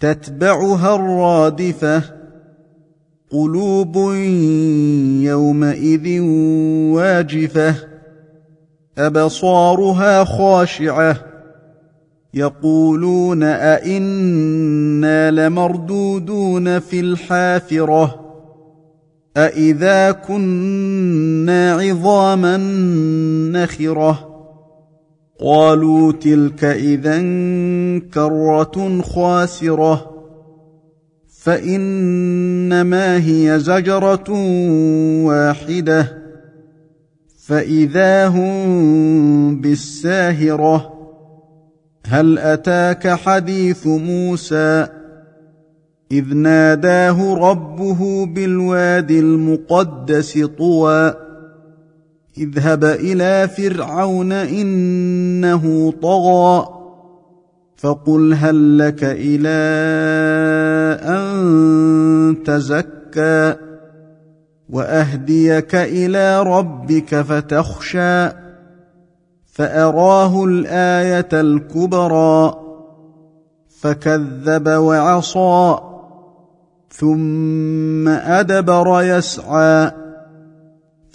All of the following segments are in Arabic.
تتبعها الرادفة. قلوب يومئذ واجفة. أبصارها خاشعة. يقولون أئنا لمردودون في الحافرة. أإذا كنا عظاما نخرة. قالوا تلك اذا كرة خاسرة فإنما هي زجرة واحدة فإذا هم بالساهرة. هل أتاك حديث موسى؟ إذ ناداه ربه بالواد المقدس طوى. اذهب إلى فرعون إنه طغى فقل هل لك إلى أن تزكى وأهديك إلى ربك فتخشى فأراه الآية الكبرى فكذب وعصى ثم أدبر يسعى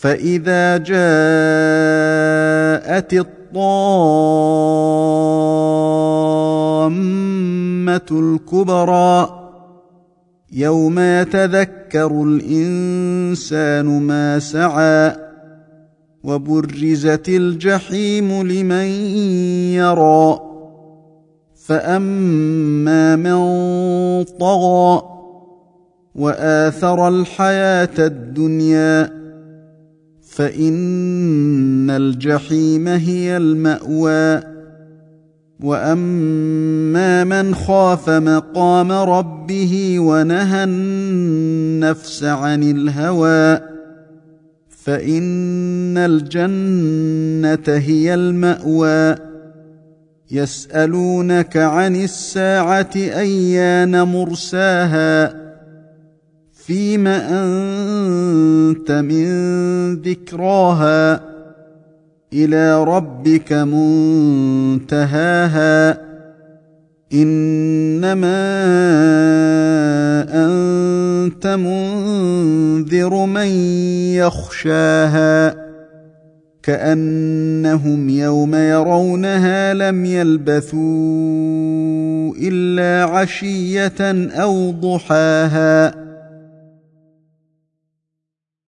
فاذا جاءت الطامه الكبرى يوم يتذكر الانسان ما سعى وبرزت الجحيم لمن يرى فاما من طغى واثر الحياة الدنيا فإن الجحيم هي المأوى. وأما من خاف مقام ربه ونهى النفس عن الهوى فإن الجنة هي المأوى. يسألونك عن الساعة أيان مرساها؟ فيم أنت من ذكراها إلى ربك منتهاها إنما أنت منذر من يخشاها كأنهم يوم يرونها لم يلبثوا إلا عشية أو ضحاها